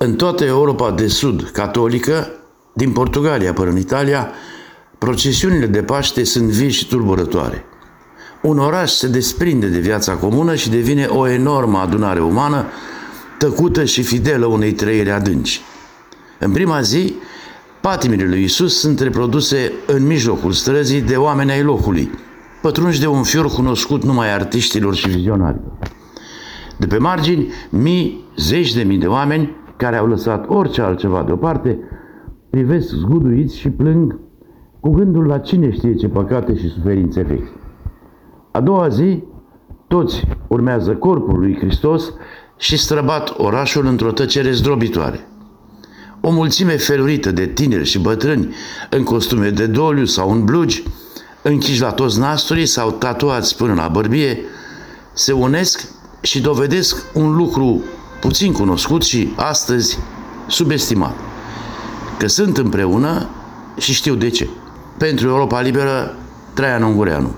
În toată Europa de Sud catolică, din Portugalia până în Italia, procesiunile de Paște sunt vii și tulburătoare. Un oraș se desprinde de viața comună și devine o enormă adunare umană, tăcută și fidelă unei trăiri adânci. În prima zi, patimile lui Isus sunt reproduse în mijlocul străzii de oameni ai locului, pătrunși de un fior cunoscut numai artiștilor și vizionarilor. De pe margini, mii, zeci de mii de oameni care au lăsat orice altceva deoparte, privesc zguduiți și plâng cu gândul la cine știe ce păcate și suferințe vechi. A doua zi, toți urmează corpul lui Hristos și străbat orașul într-o tăcere zdrobitoare. O mulțime felurită de tineri și bătrâni în costume de doliu sau în blugi, închiși la toți nasturii sau tatuați până la bărbie, se unesc și dovedesc un lucru puțin cunoscut și astăzi subestimat. Că sunt împreună și știu de ce. Pentru Europa Liberă, Traian Ungureanu.